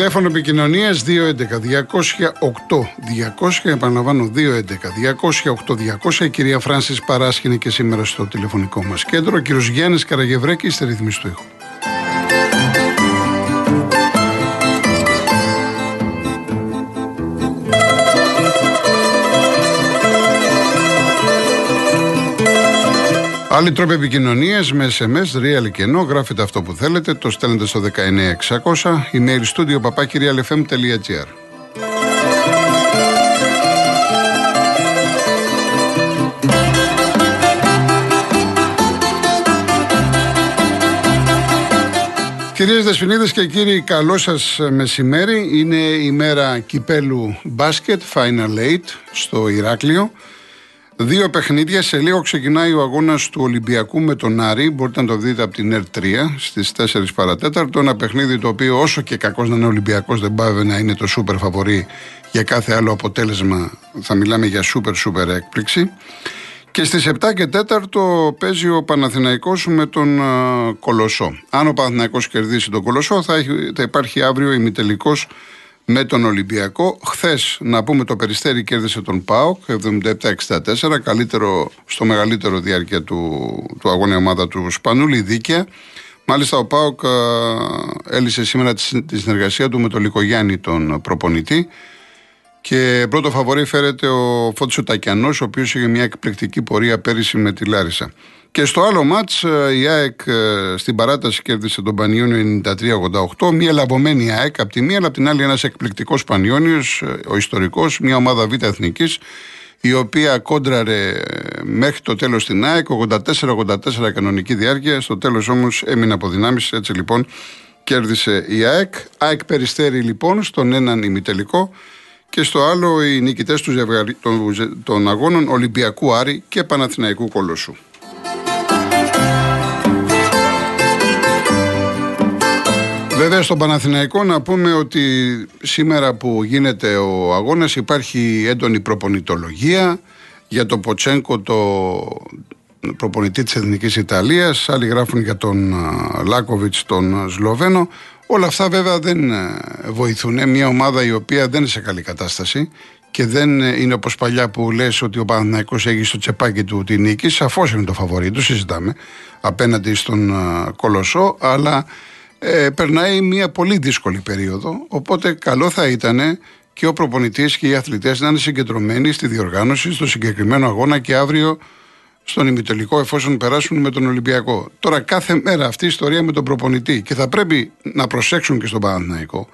Τηλέφωνο επικοινωνίας 211-208-200. Επαναλαμβάνω 211-208-200. Η κυρία Φράνση Παράσχη και σήμερα στο τηλεφωνικό μας κέντρο. Ο κύριος Γιάννης Καραγευρέκη στη ρυθμίση του ήχου. Άλλοι τρόποι επικοινωνίας με SMS, real και ενώ γράφετε αυτό που θέλετε, το στέλνετε στο 19600, email studio papakirialfm.gr. Κυρίες Δεσποινίδες και κύριοι, καλό σας μεσημέρι. Είναι η μέρα κυπέλου μπάσκετ, Final Eight, στο Ηράκλειο. Δύο παιχνίδια. Σε λίγο ξεκινάει ο αγώνας του Ολυμπιακού με τον Άρη. Μπορείτε να το δείτε από την ΕΡΤ 3 στις 4 παρατέταρτο. Ένα παιχνίδι το οποίο, όσο και κακός να είναι Ολυμπιακός, δεν πάει να είναι το σούπερ φαβορή για κάθε άλλο αποτέλεσμα. Θα μιλάμε για σούπερ σούπερ έκπληξη. Και στις 7 και 4 παίζει ο Παναθηναϊκός με τον uh, Κολοσσό. Αν ο Παναθηναϊκός κερδίσει τον Κολοσσό, θα, έχει, θα υπάρχει αύριο ημιτελικός με τον Ολυμπιακό. Χθες, να πούμε, το περιστέρι κέρδισε τον ΠΑΟΚ 77-64, καλύτερο, στο μεγαλύτερο διάρκεια του, του αγώνα ομάδα του Σπανούλη, δίκαια. Μάλιστα, ο ΠΑΟΚ έλυσε σήμερα τη συνεργασία του με τον Λικογιάννη, τον προπονητή. Και πρώτο φαβορή φέρεται ο Φώτης ο Τακιανός, ο οποίος είχε μια εκπληκτική πορεία πέρυσι με τη Λάρισα. Και στο άλλο μάτς ε, η ΑΕΚ ε, στην παράταση κέρδισε τον Πανιόνιο 93-88. Μια λαβωμένη ΑΕΚ από τη μία, αλλά από την άλλη ένας εκπληκτικός Πανιόνιος, ε, ο ιστορικός, μια ομάδα β' εθνικής, η οποία κόντραρε μέχρι το τέλος την ΑΕΚ, 84-84 κανονική διάρκεια, στο τέλος όμως έμεινε από δυνάμεις, έτσι λοιπόν κέρδισε η ΑΕΚ. ΑΕΚ περιστέρη λοιπόν στον έναν ημιτελικό και στο άλλο οι νικητές του των, των αγώνων Ολυμπιακού Άρη και Παναθηναϊκού Κολοσσού. Βέβαια στον Παναθηναϊκό να πούμε ότι σήμερα που γίνεται ο αγώνας υπάρχει έντονη προπονητολογία για τον Ποτσέγκο το προπονητή της Εθνικής Ιταλίας. Άλλοι γράφουν για τον Λάκοβιτς τον Σλοβαίνο. Όλα αυτά βέβαια δεν βοηθούν. Μια ομάδα η οποία δεν είναι σε καλή κατάσταση και δεν είναι όπως παλιά που λες ότι ο Παναθηναϊκός έχει στο τσεπάκι του τη νίκη. Σαφώς είναι το φαβορή του συζητάμε απέναντι στον Κολοσσό αλλά ε, περνάει μια πολύ δύσκολη περίοδο. Οπότε καλό θα ήταν και ο προπονητής και οι αθλητές να είναι συγκεντρωμένοι στη διοργάνωση, στο συγκεκριμένο αγώνα και αύριο στον ημιτελικό εφόσον περάσουν με τον Ολυμπιακό. Τώρα κάθε μέρα αυτή η ιστορία με τον προπονητή και θα πρέπει να προσέξουν και στον Παναθηναϊκό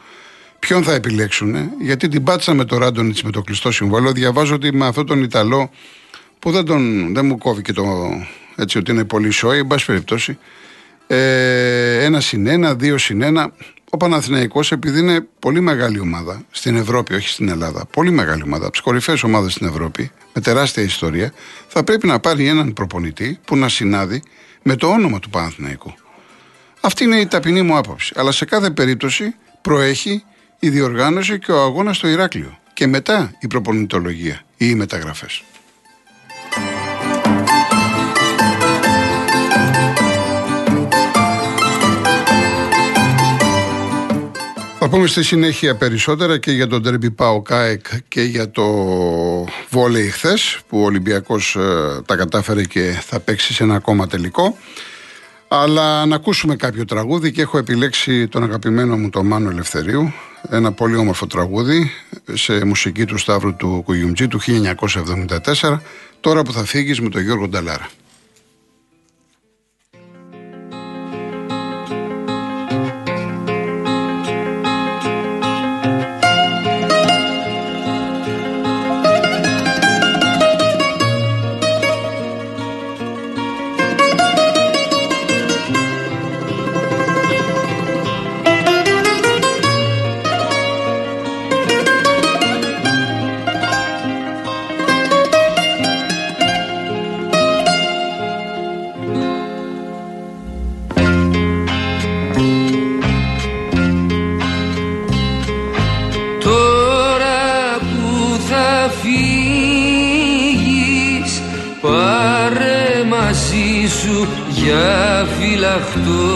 ποιον θα επιλέξουν, γιατί την πάτησα με τον Ράντονιτς με το κλειστό συμβόλαιο. Διαβάζω ότι με αυτόν τον Ιταλό που δεν, τον, δεν μου κόβει και το έτσι ότι είναι πολύ σόι, εν πάση περιπτώσει, ε, ένα συν ένα, δύο συν ένα. Ο Παναθηναϊκός επειδή είναι πολύ μεγάλη ομάδα στην Ευρώπη, όχι στην Ελλάδα, πολύ μεγάλη ομάδα, από τις κορυφαίες ομάδες στην Ευρώπη, με τεράστια ιστορία, θα πρέπει να πάρει έναν προπονητή που να συνάδει με το όνομα του Παναθηναϊκού. Αυτή είναι η ταπεινή μου άποψη. Αλλά σε κάθε περίπτωση προέχει η διοργάνωση και ο αγώνας στο Ηράκλειο. Και μετά η προπονητολογία ή οι μεταγραφές. Θα πούμε στη συνέχεια περισσότερα και για τον Τερμπι Πάο Κάεκ και για το βόλεϊ χθες που ο Ολυμπιακός ε, τα κατάφερε και θα παίξει σε ένα ακόμα τελικό. Αλλά να ακούσουμε κάποιο τραγούδι και έχω επιλέξει τον αγαπημένο μου τον Μάνο Ελευθερίου ένα πολύ όμορφο τραγούδι σε μουσική του Σταύρου του Κουγιουμτζή του 1974 τώρα που θα φύγεις με τον Γιώργο Νταλάρα. Σου για φυλαχτό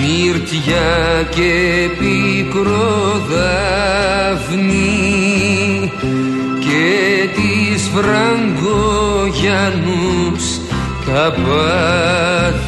Μύρτια και πικρό δάφνη και τις φραγκογιανούς τα πάθη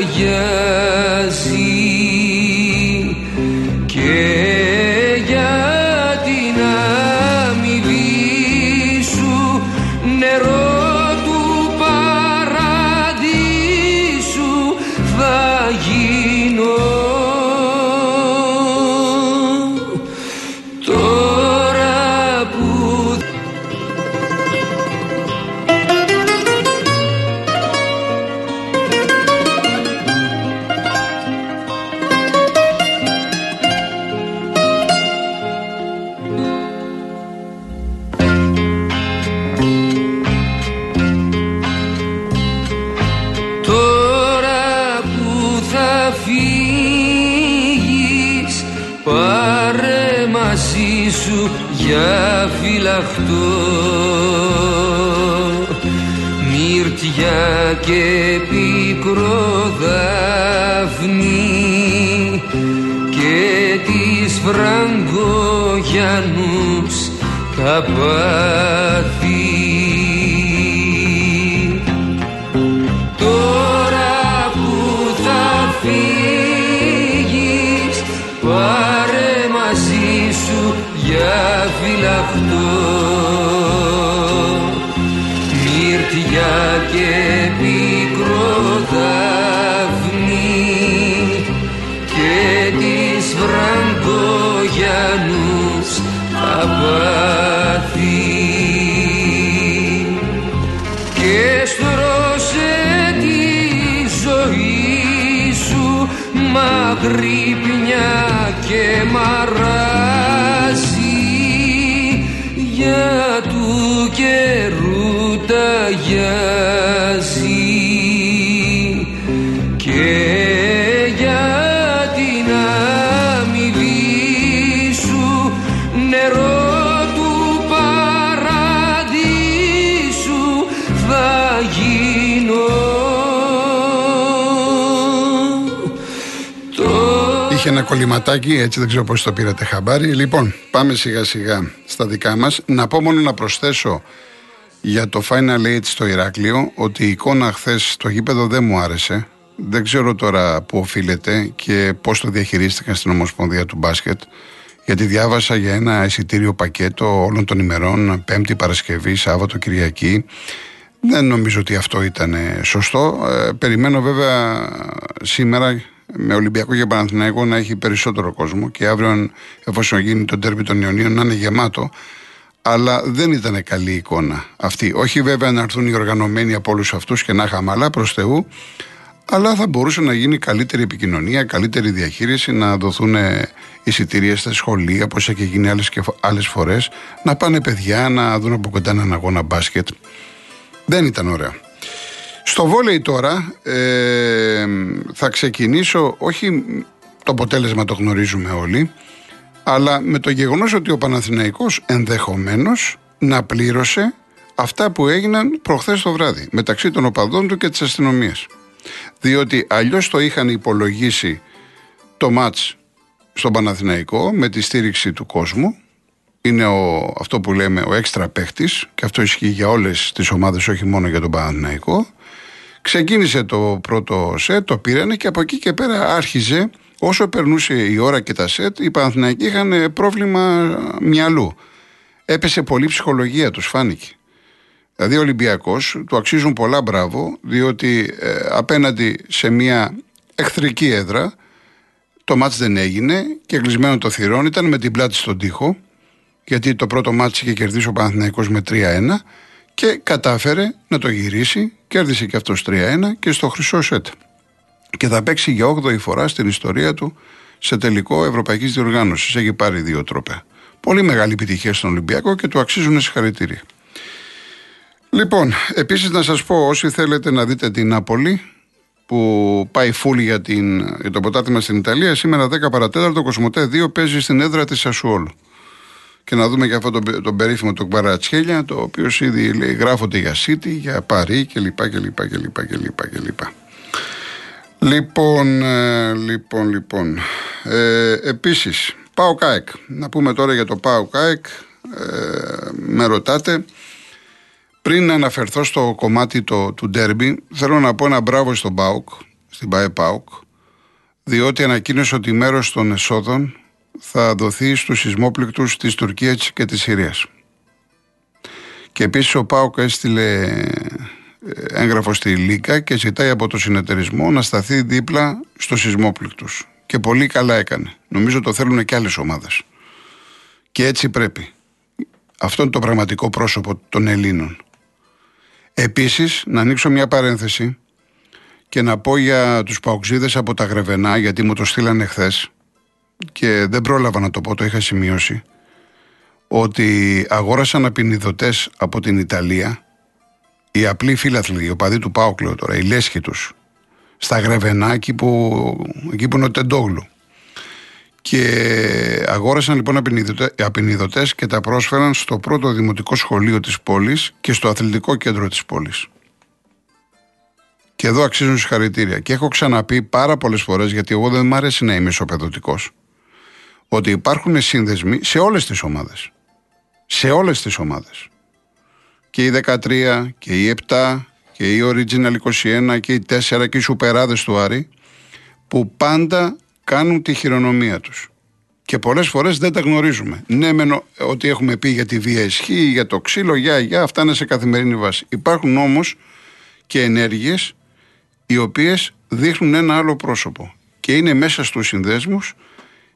yeah τα και πικρό δάφνη και τις φραγκογιανούς τα πάθη για φυλαχτό μύρτια και και στρώσε τη ζωή σου μαγρύπνια και μαράζει τα ένα κολληματάκι, έτσι δεν ξέρω πώς το πήρατε χαμπάρι. Λοιπόν, πάμε σιγά σιγά στα δικά μας. Να πω μόνο να προσθέσω για το Final Eight στο Ηράκλειο ότι η εικόνα χθες στο γήπεδο δεν μου άρεσε. Δεν ξέρω τώρα πού οφείλεται και πώς το διαχειρίστηκαν στην Ομοσπονδία του Μπάσκετ. Γιατί διάβασα για ένα εισιτήριο πακέτο όλων των ημερών, Πέμπτη, Παρασκευή, Σάββατο, Κυριακή. Δεν νομίζω ότι αυτό ήταν σωστό. Ε, περιμένω βέβαια σήμερα με Ολυμπιακό και Παναθηναϊκό να έχει περισσότερο κόσμο και αύριο, εφόσον γίνει το τέρμι των Ιωνίων, να είναι γεμάτο. Αλλά δεν ήταν καλή εικόνα αυτή. Όχι βέβαια να έρθουν οι οργανωμένοι από όλους αυτούς και να είχαμε άλλα προς Θεού, αλλά θα μπορούσε να γίνει καλύτερη επικοινωνία, καλύτερη διαχείριση, να δοθούν εισιτήρια στα σχολεία, όπως έχει γίνει άλλες φορές, να πάνε παιδιά να δουν από κοντά έναν αγώνα μπάσκετ. Δεν ήταν ωραία. Στο βόλεϊ τώρα ε, θα ξεκινήσω, όχι το αποτέλεσμα το γνωρίζουμε όλοι, αλλά με το γεγονός ότι ο Παναθηναϊκός ενδεχομένως να πλήρωσε αυτά που έγιναν προχθές το βράδυ μεταξύ των οπαδών του και της αστυνομίας. Διότι αλλιώς το είχαν υπολογίσει το μάτς στον Παναθηναϊκό με τη στήριξη του κόσμου είναι ο, αυτό που λέμε ο έξτρα παίχτης και αυτό ισχύει για όλες τις ομάδες όχι μόνο για τον Παναθηναϊκό Ξεκίνησε το πρώτο σετ, το πήρανε και από εκεί και πέρα άρχιζε όσο περνούσε η ώρα και τα σετ οι Παναθηναϊκοί είχαν πρόβλημα μυαλού. Έπεσε πολύ ψυχολογία τους φάνηκε. Δηλαδή ο Ολυμπιακός του αξίζουν πολλά μπράβο διότι ε, απέναντι σε μια εχθρική έδρα το μάτς δεν έγινε και κλεισμένο το θυρών ήταν με την πλάτη στον τοίχο γιατί το πρώτο μάτς είχε κερδίσει ο Παναθηναϊκός με 3-1 και κατάφερε να το γυρίσει, κέρδισε και αυτός 3-1 και στο χρυσό σετ. Και θα παίξει για 8η φορά στην ιστορία του σε τελικό Ευρωπαϊκής Διοργάνωσης. Έχει πάρει δύο τρόπια. Πολύ μεγάλη επιτυχία στον Ολυμπιακό και του αξίζουν συγχαρητήρια. Λοιπόν, επίσης να σας πω, όσοι θέλετε να δείτε την Νάπολη, που πάει φούλη για, την, για το ποτάτημα στην Ιταλία, σήμερα 10 παρατέταρτο, Κοσμοτέ 2 παίζει στην έδρα της Ασουόλου. Και να δούμε και αυτό τον, τον περίφημο τον Κμπαρατσχέλια, το οποίος ήδη λέει, γράφονται για City, για Παρί κλπ. κλπ, κλπ, κλπ, κλπ. Λοιπόν, ε, λοιπόν, λοιπόν. Ε, επίσης, Πάο Κάεκ. Να πούμε τώρα για το Πάο Κάεκ. Ε, με ρωτάτε. Πριν αναφερθώ στο κομμάτι το, του ντέρμπι, θέλω να πω ένα μπράβο στον Πάουκ, στην ΠαΕ Πάουκ, διότι ανακοίνωσε ότι μέρος των εσόδων θα δοθεί στους σεισμόπληκτους της Τουρκίας και της Συρίας. Και επίσης ο Πάουκ έστειλε έγγραφο στη Λίκα και ζητάει από το συνεταιρισμό να σταθεί δίπλα στο σεισμόπληκτους. Και πολύ καλά έκανε. Νομίζω το θέλουν και άλλες ομάδες. Και έτσι πρέπει. Αυτό είναι το πραγματικό πρόσωπο των Ελλήνων. Επίσης, να ανοίξω μια παρένθεση και να πω για τους παουξίδες από τα Γρεβενά, γιατί μου το στείλανε χθες και δεν πρόλαβα να το πω, το είχα σημειώσει, ότι αγόρασαν απεινιδωτές από την Ιταλία οι απλοί φίλαθλοι, οι οπαδοί του Πάουκλου τώρα, οι λέσχοι τους, στα Γρεβενά, εκεί που, εκεί που είναι ο Τεντόγλου. Και αγόρασαν λοιπόν απεινιδωτές και τα πρόσφεραν στο πρώτο δημοτικό σχολείο της πόλης και στο αθλητικό κέντρο της πόλης. Και εδώ αξίζουν συγχαρητήρια. Και έχω ξαναπεί πάρα πολλές φορές, γιατί εγώ δεν μου αρέσει να είμαι ισοπεδωτικός, ότι υπάρχουν σύνδεσμοι σε όλες τις ομάδες. Σε όλες τις ομάδες και η 13 και η 7 και η Original 21 και οι 4 και οι σουπεράδες του Άρη που πάντα κάνουν τη χειρονομία τους. Και πολλές φορές δεν τα γνωρίζουμε. Ναι, μεν ότι έχουμε πει για τη βία ισχύ, για το ξύλο, για, για, αυτά είναι σε καθημερινή βάση. Υπάρχουν όμως και ενέργειες οι οποίες δείχνουν ένα άλλο πρόσωπο. Και είναι μέσα στους συνδέσμους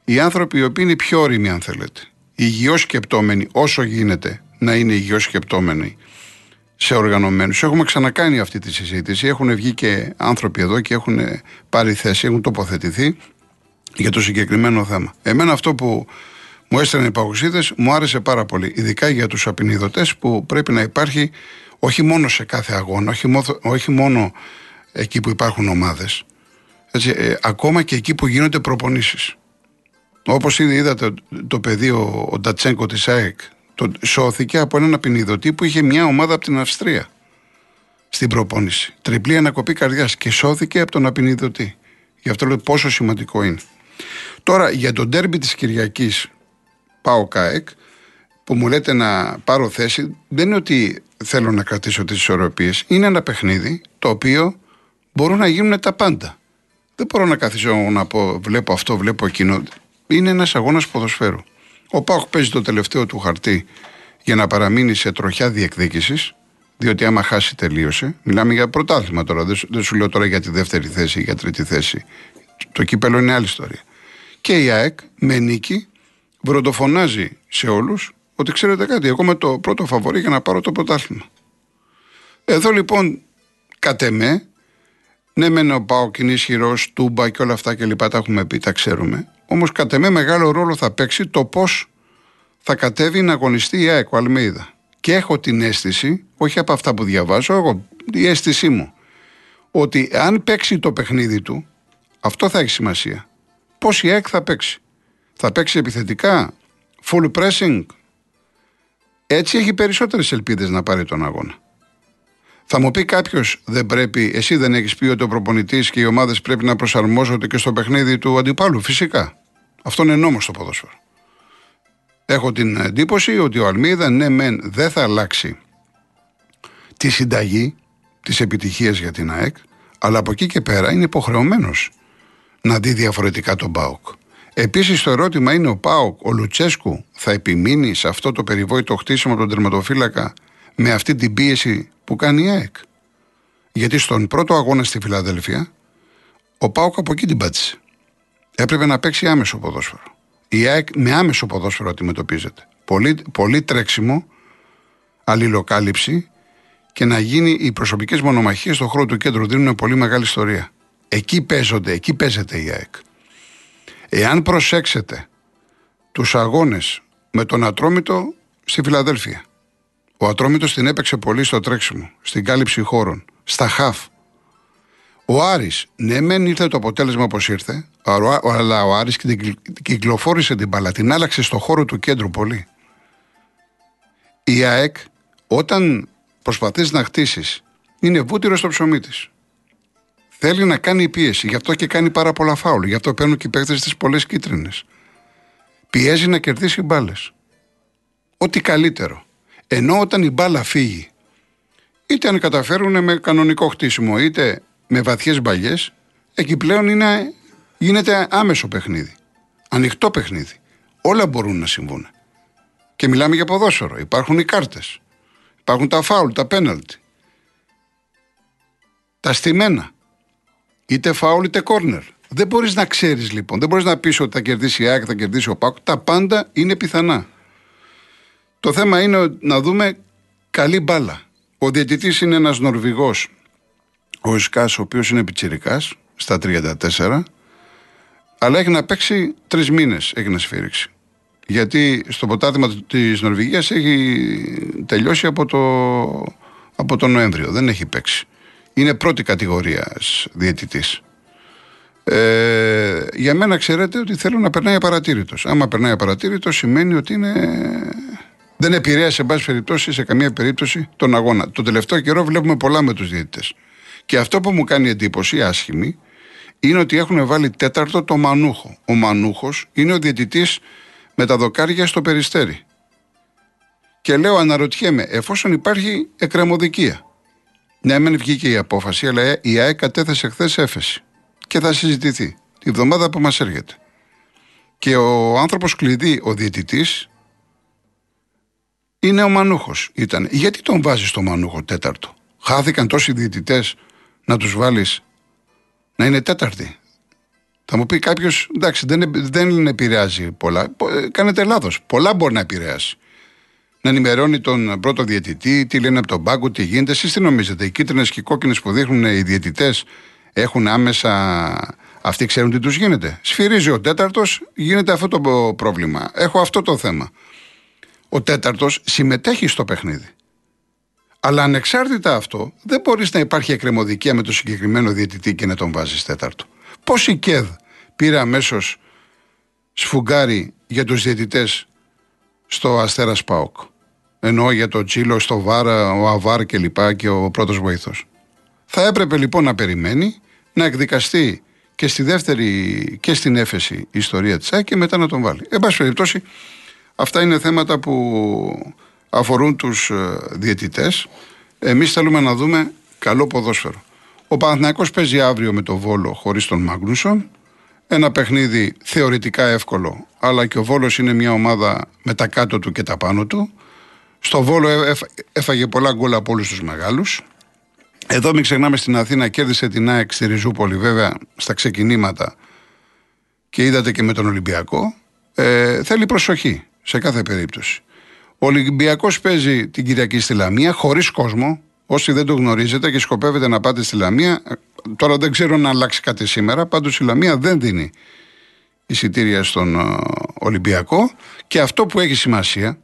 οι άνθρωποι οι οποίοι είναι πιο όριμοι αν θέλετε. Υγιώς σκεπτόμενοι όσο γίνεται να είναι υγιώς σκεπτόμενοι σε οργανωμένους. Έχουμε ξανακάνει αυτή τη συζήτηση. Έχουν βγει και άνθρωποι εδώ και έχουν πάρει θέση, έχουν τοποθετηθεί για το συγκεκριμένο θέμα. Εμένα αυτό που μου έστελνε οι παγουσίδε μου άρεσε πάρα πολύ. Ειδικά για τους απεινιδωτές που πρέπει να υπάρχει όχι μόνο σε κάθε αγώνα, όχι, όχι μόνο εκεί που υπάρχουν ομάδες, ε, ακόμα και εκεί που γίνονται προπονήσεις. Όπως ήδη είδατε το παιδί ο, ο Ντατσέγκο της ΑΕΚ το σώθηκε από έναν απεινιδωτή που είχε μια ομάδα από την Αυστρία στην προπόνηση. Τριπλή ανακοπή καρδιάς και σώθηκε από τον απεινιδωτή. Γι' αυτό λέω πόσο σημαντικό είναι. Τώρα για τον τέρμπι της Κυριακής, πάω ΚΑΕΚ, που μου λέτε να πάρω θέση, δεν είναι ότι θέλω να κρατήσω τις ισορροπίες. Είναι ένα παιχνίδι το οποίο μπορούν να γίνουν τα πάντα. Δεν μπορώ να καθίσω να πω βλέπω αυτό, βλέπω εκείνο. Είναι ένας αγώνας ποδοσφαίρου. Ο Πάοκ παίζει το τελευταίο του χαρτί για να παραμείνει σε τροχιά διεκδίκησης, διότι άμα χάσει τελείωσε. Μιλάμε για πρωτάθλημα τώρα, δεν σου λέω τώρα για τη δεύτερη θέση ή για τρίτη θέση. Το κύπελο είναι άλλη ιστορία. Και η ΑΕΚ με νίκη βροντοφωνάζει σε όλους ότι ξέρετε κάτι, εγώ είμαι το πρώτο φαβορή για να πάρω το πρωτάθλημα. Εδώ λοιπόν, κατ' εμέ, ναι, μεν ο Πάοκ είναι ισχυρός, τούμπα και όλα αυτά και λοιπά τα έχουμε πει, τα ξέρουμε. Όμως, κατά με μεγάλο ρόλο θα παίξει το πώς θα κατέβει να αγωνιστεί η ΑΕΚ, ο Αλμίδα. Και έχω την αίσθηση, όχι από αυτά που διαβάζω, εγώ, η αίσθησή μου, ότι αν παίξει το παιχνίδι του, αυτό θα έχει σημασία. Πώς η ΑΕΚ θα παίξει. Θα παίξει επιθετικά, full pressing. Έτσι έχει περισσότερες ελπίδες να πάρει τον αγώνα. Θα μου πει κάποιος, δεν πρέπει, εσύ δεν έχεις πει ότι ο προπονητής και οι ομάδες πρέπει να προσαρμόζονται και στο παιχνίδι του αντιπάλου. Φυσικά. Αυτό είναι νόμος στο ποδόσφαιρο. Έχω την εντύπωση ότι ο Αλμίδα, ναι, μεν δεν θα αλλάξει τη συνταγή τη επιτυχία για την ΑΕΚ, αλλά από εκεί και πέρα είναι υποχρεωμένος να δει διαφορετικά τον ΠΑΟΚ. Επίσης, το ερώτημα είναι ο ΠΑΟΚ, ο Λουτσέσκου, θα επιμείνει σε αυτό το περιβόητο χτίσιμο τον τερματοφύλακα με αυτή την πίεση που κάνει η ΑΕΚ; Γιατί στον πρώτο αγώνα στη Φιλαδέλφια, ο Πάοκ από εκεί την πάτησε. Έπρεπε να παίξει άμεσο ποδόσφαιρο. Η ΑΕΚ με άμεσο ποδόσφαιρο αντιμετωπίζεται. Πολύ, πολύ τρέξιμο, αλληλοκάλυψη και να γίνει οι προσωπικές μονομαχίες στον χώρο του κέντρου δίνουν πολύ μεγάλη ιστορία. Εκεί παίζονται, εκεί παίζεται η ΑΕΚ. Εάν προσέξετε τους αγώνες με τον Ατρόμητο στη Φιλαδέλφια. Ο Ατρόμητος την έπαιξε πολύ στο τρέξιμο, στην κάλυψη χώρων, στα χαφ. Ο Άρης, ναι, μεν ήρθε το αποτέλεσμα όπως ήρθε, αλλά ο Άρης κυκλοφόρησε την μπαλά, την άλλαξε στο χώρο του κέντρου πολύ. Η ΑΕΚ, όταν προσπαθείς να χτίσεις, είναι βούτυρος στο ψωμί της. Θέλει να κάνει πίεση, γι' αυτό και κάνει πάρα πολλά φάουλ. Γι' αυτό παίρνουν και οι παίκτες τι πολλές κίτρινες. Πιέζει να κερδίσει μπάλες. Ό,τι καλύτερο. Ενώ όταν η μπάλα φύγει, είτε αν καταφέρουν με κανονικό χτίσιμο, είτε με βαθιές μπαλιές, εκεί πλέον είναι, γίνεται άμεσο παιχνίδι. Ανοιχτό παιχνίδι. Όλα μπορούν να συμβούν. Και μιλάμε για ποδόσφαιρο. Υπάρχουν οι κάρτες. Υπάρχουν τα φάουλ, τα πέναλτι. Τα στημένα. Είτε φάουλ είτε κόρνερ. Δεν μπορείς να ξέρεις λοιπόν. Δεν μπορείς να πεις ότι θα κερδίσει η ΑΕΚ, θα κερδίσει ο Πάκο. Τα πάντα είναι πιθανά. Το θέμα είναι να δούμε καλή μπάλα. Ο διαιτητής είναι ένας Νορβηγός, ο Ισκά, ο οποίος είναι πιτσυρικά στα 34, αλλά έχει να παίξει τρεις μήνες έχει να σφύριξει. Γιατί στο ποτάθημα της Νορβηγίας έχει τελειώσει από το, από το Νοέμβριο. Δεν έχει παίξει. Είναι πρώτη κατηγορία διαιτητής. Ε, για μένα ξέρετε ότι θέλω να περνάει απαρατήρητος. Άμα περνάει απαρατήρητος σημαίνει ότι είναι... δεν επηρέασε, σε πάση περιπτώσει, σε καμία περίπτωση τον αγώνα. Το τελευταίο καιρό βλέπουμε πολλά με τους διαιτητές. Και αυτό που μου κάνει εντύπωση, άσχημη, είναι ότι έχουν βάλει τέταρτο το Μανούχο. Ο Μανούχος είναι ο διαιτητής με τα δοκάρια στο περιστέρι. Και λέω, αναρωτιέμαι, εφόσον υπάρχει εκκρεμωδικία. Ναι, μεν βγήκε η απόφαση, αλλά η ΑΕΚ κατέθεσε χθες έφεση και θα συζητηθεί τη βδομάδα που μας έρχεται. Και ο άνθρωπος κλειδί, ο διαιτητής, είναι ο Μανούχος. Ήταν. Γιατί τον βάζεις στο Μανούχο τέταρτο; Χάθηκαν τόσοι διαιτητές; Να τους βάλεις να είναι τέταρτη. Θα μου πει κάποιος, εντάξει, δεν, δεν επηρεάζει πολλά. Ε, κάνετε λάθος. Πολλά μπορεί να επηρεάσει. Να ενημερώνει τον πρώτο διαιτητή, τι λένε από τον πάγκο, τι γίνεται. Εσείς τι νομίζετε, οι κίτρινες και οι κόκκινες που δείχνουν οι διαιτητές έχουν άμεσα. Αυτοί ξέρουν τι τους γίνεται. Σφυρίζει ο τέταρτος, γίνεται αυτό το πρόβλημα. Έχω αυτό το θέμα. Ο τέταρτος συμμετέχει στο παιχνίδι. Αλλά ανεξάρτητα αυτό, δεν μπορείς να υπάρχει εκκρεμωδικία με το συγκεκριμένο διαιτητή και να τον βάζεις τέταρτο. Πώς η ΚΕΔ πήρε αμέσως σφουγγάρι για τους διαιτητές στο Αστέρας Πάοκ. Ενώ για το Τσίλο, στο Βάρα, ο Αβάρ και λοιπά και ο πρώτος βοηθός. Θα έπρεπε λοιπόν να περιμένει να εκδικαστεί και στη δεύτερη και στην έφεση η ιστορία της ΑΕΚ και μετά να τον βάλει. Εν πάση περιπτώσει, αυτά είναι θέματα που αφορούν τους ε, διαιτητές. Εμείς θέλουμε να δούμε καλό ποδόσφαιρο. Ο Παναθηναϊκός παίζει αύριο με το Βόλο χωρίς τον Μάγνουσον. Ένα παιχνίδι θεωρητικά εύκολο, αλλά και ο Βόλος είναι μια ομάδα με τα κάτω του και τα πάνω του. Στο Βόλο έφαγε πολλά γκολ από όλους τους μεγάλους. Εδώ μην ξεχνάμε στην Αθήνα κέρδισε την ΑΕΚ στη Ριζούπολη βέβαια στα ξεκινήματα και είδατε και με τον Ολυμπιακό. Ε, θέλει προσοχή σε κάθε περίπτωση. Ο Ολυμπιακός παίζει την Κυριακή στη Λαμία χωρίς κόσμο. Όσοι δεν το γνωρίζετε και σκοπεύετε να πάτε στη Λαμία, τώρα δεν ξέρω να αλλάξει κάτι σήμερα. Πάντως η Λαμία δεν δίνει εισιτήρια στον ε, Ολυμπιακό. Και αυτό που έχει σημασία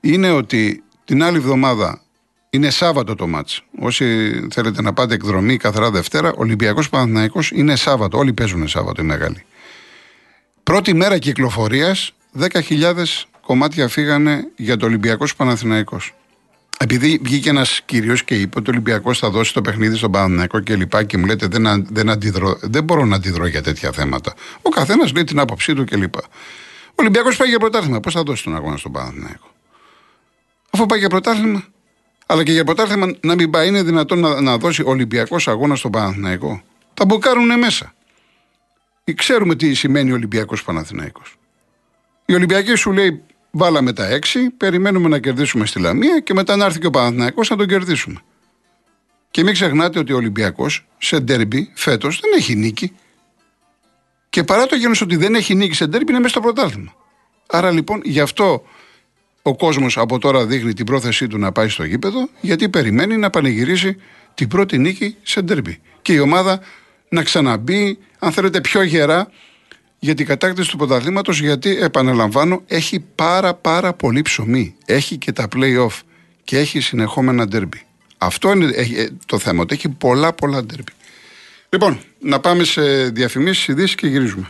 είναι ότι την άλλη εβδομάδα είναι Σάββατο το μάτς. Όσοι θέλετε να πάτε εκδρομή καθαρά Δευτέρα, Ολυμπιακός Παναθυναϊκό είναι Σάββατο. Όλοι παίζουν Σάββατο οι μεγάλοι. Πρώτη μέρα κυκλοφορίας, 10.000 κομμάτια φύγανε για το Ολυμπιακός Παναθυναϊκό. Επειδή βγήκε ένας κύριος και είπε ότι ο Ολυμπιακός θα δώσει το παιχνίδι στον Παναθηναϊκό και λοιπά και μου λέτε δεν, δεν, αντιδρώ, δεν μπορώ να αντιδρώ για τέτοια θέματα. Ο καθένας λέει την άποψή του κλπ. Ο Ολυμπιακός πάει για πρωτάθλημα. Πώς θα δώσει τον αγώνα στον Παναθηναϊκό; Αφού πάει για πρωτάθλημα, αλλά και για πρωτάθλημα να μην πάει, είναι δυνατόν να, να δώσει Ολυμπιακός αγώνα στον Παναθηναϊκό; Τα μπουκάρουν μέσα. Ξέρουμε τι σημαίνει Ολυμπιακός Παναθηναϊκός. Η Ολυμπιακή σου λέει Βάλαμε τα έξι, περιμένουμε να κερδίσουμε στη Λαμία και μετά να έρθει και ο Παναθηναϊκός να τον κερδίσουμε. Και μην ξεχνάτε ότι ο Ολυμπιακός σε ντέρμπι φέτος δεν έχει νίκη. Και παρά το γεγονός ότι δεν έχει νίκη σε ντέρμπι είναι μέσα στο πρωτάθλημα. Άρα λοιπόν γι' αυτό ο κόσμος από τώρα δείχνει την πρόθεσή του να πάει στο γήπεδο, γιατί περιμένει να πανηγυρίσει την πρώτη νίκη σε ντέρμπι. Και η ομάδα να ξαναμπεί, αν θέλετε, πιο γερά για την κατάκτηση του πρωταθλήματος, γιατί επαναλαμβάνω, έχει πάρα πάρα πολύ ψωμί. Έχει και τα play-off και έχει συνεχόμενα ντέρμπι. Αυτό είναι ε, το θέμα, ότι έχει πολλά πολλά ντέρμπι. Λοιπόν, να πάμε σε διαφημίσεις, ειδήσεις και γυρίζουμε.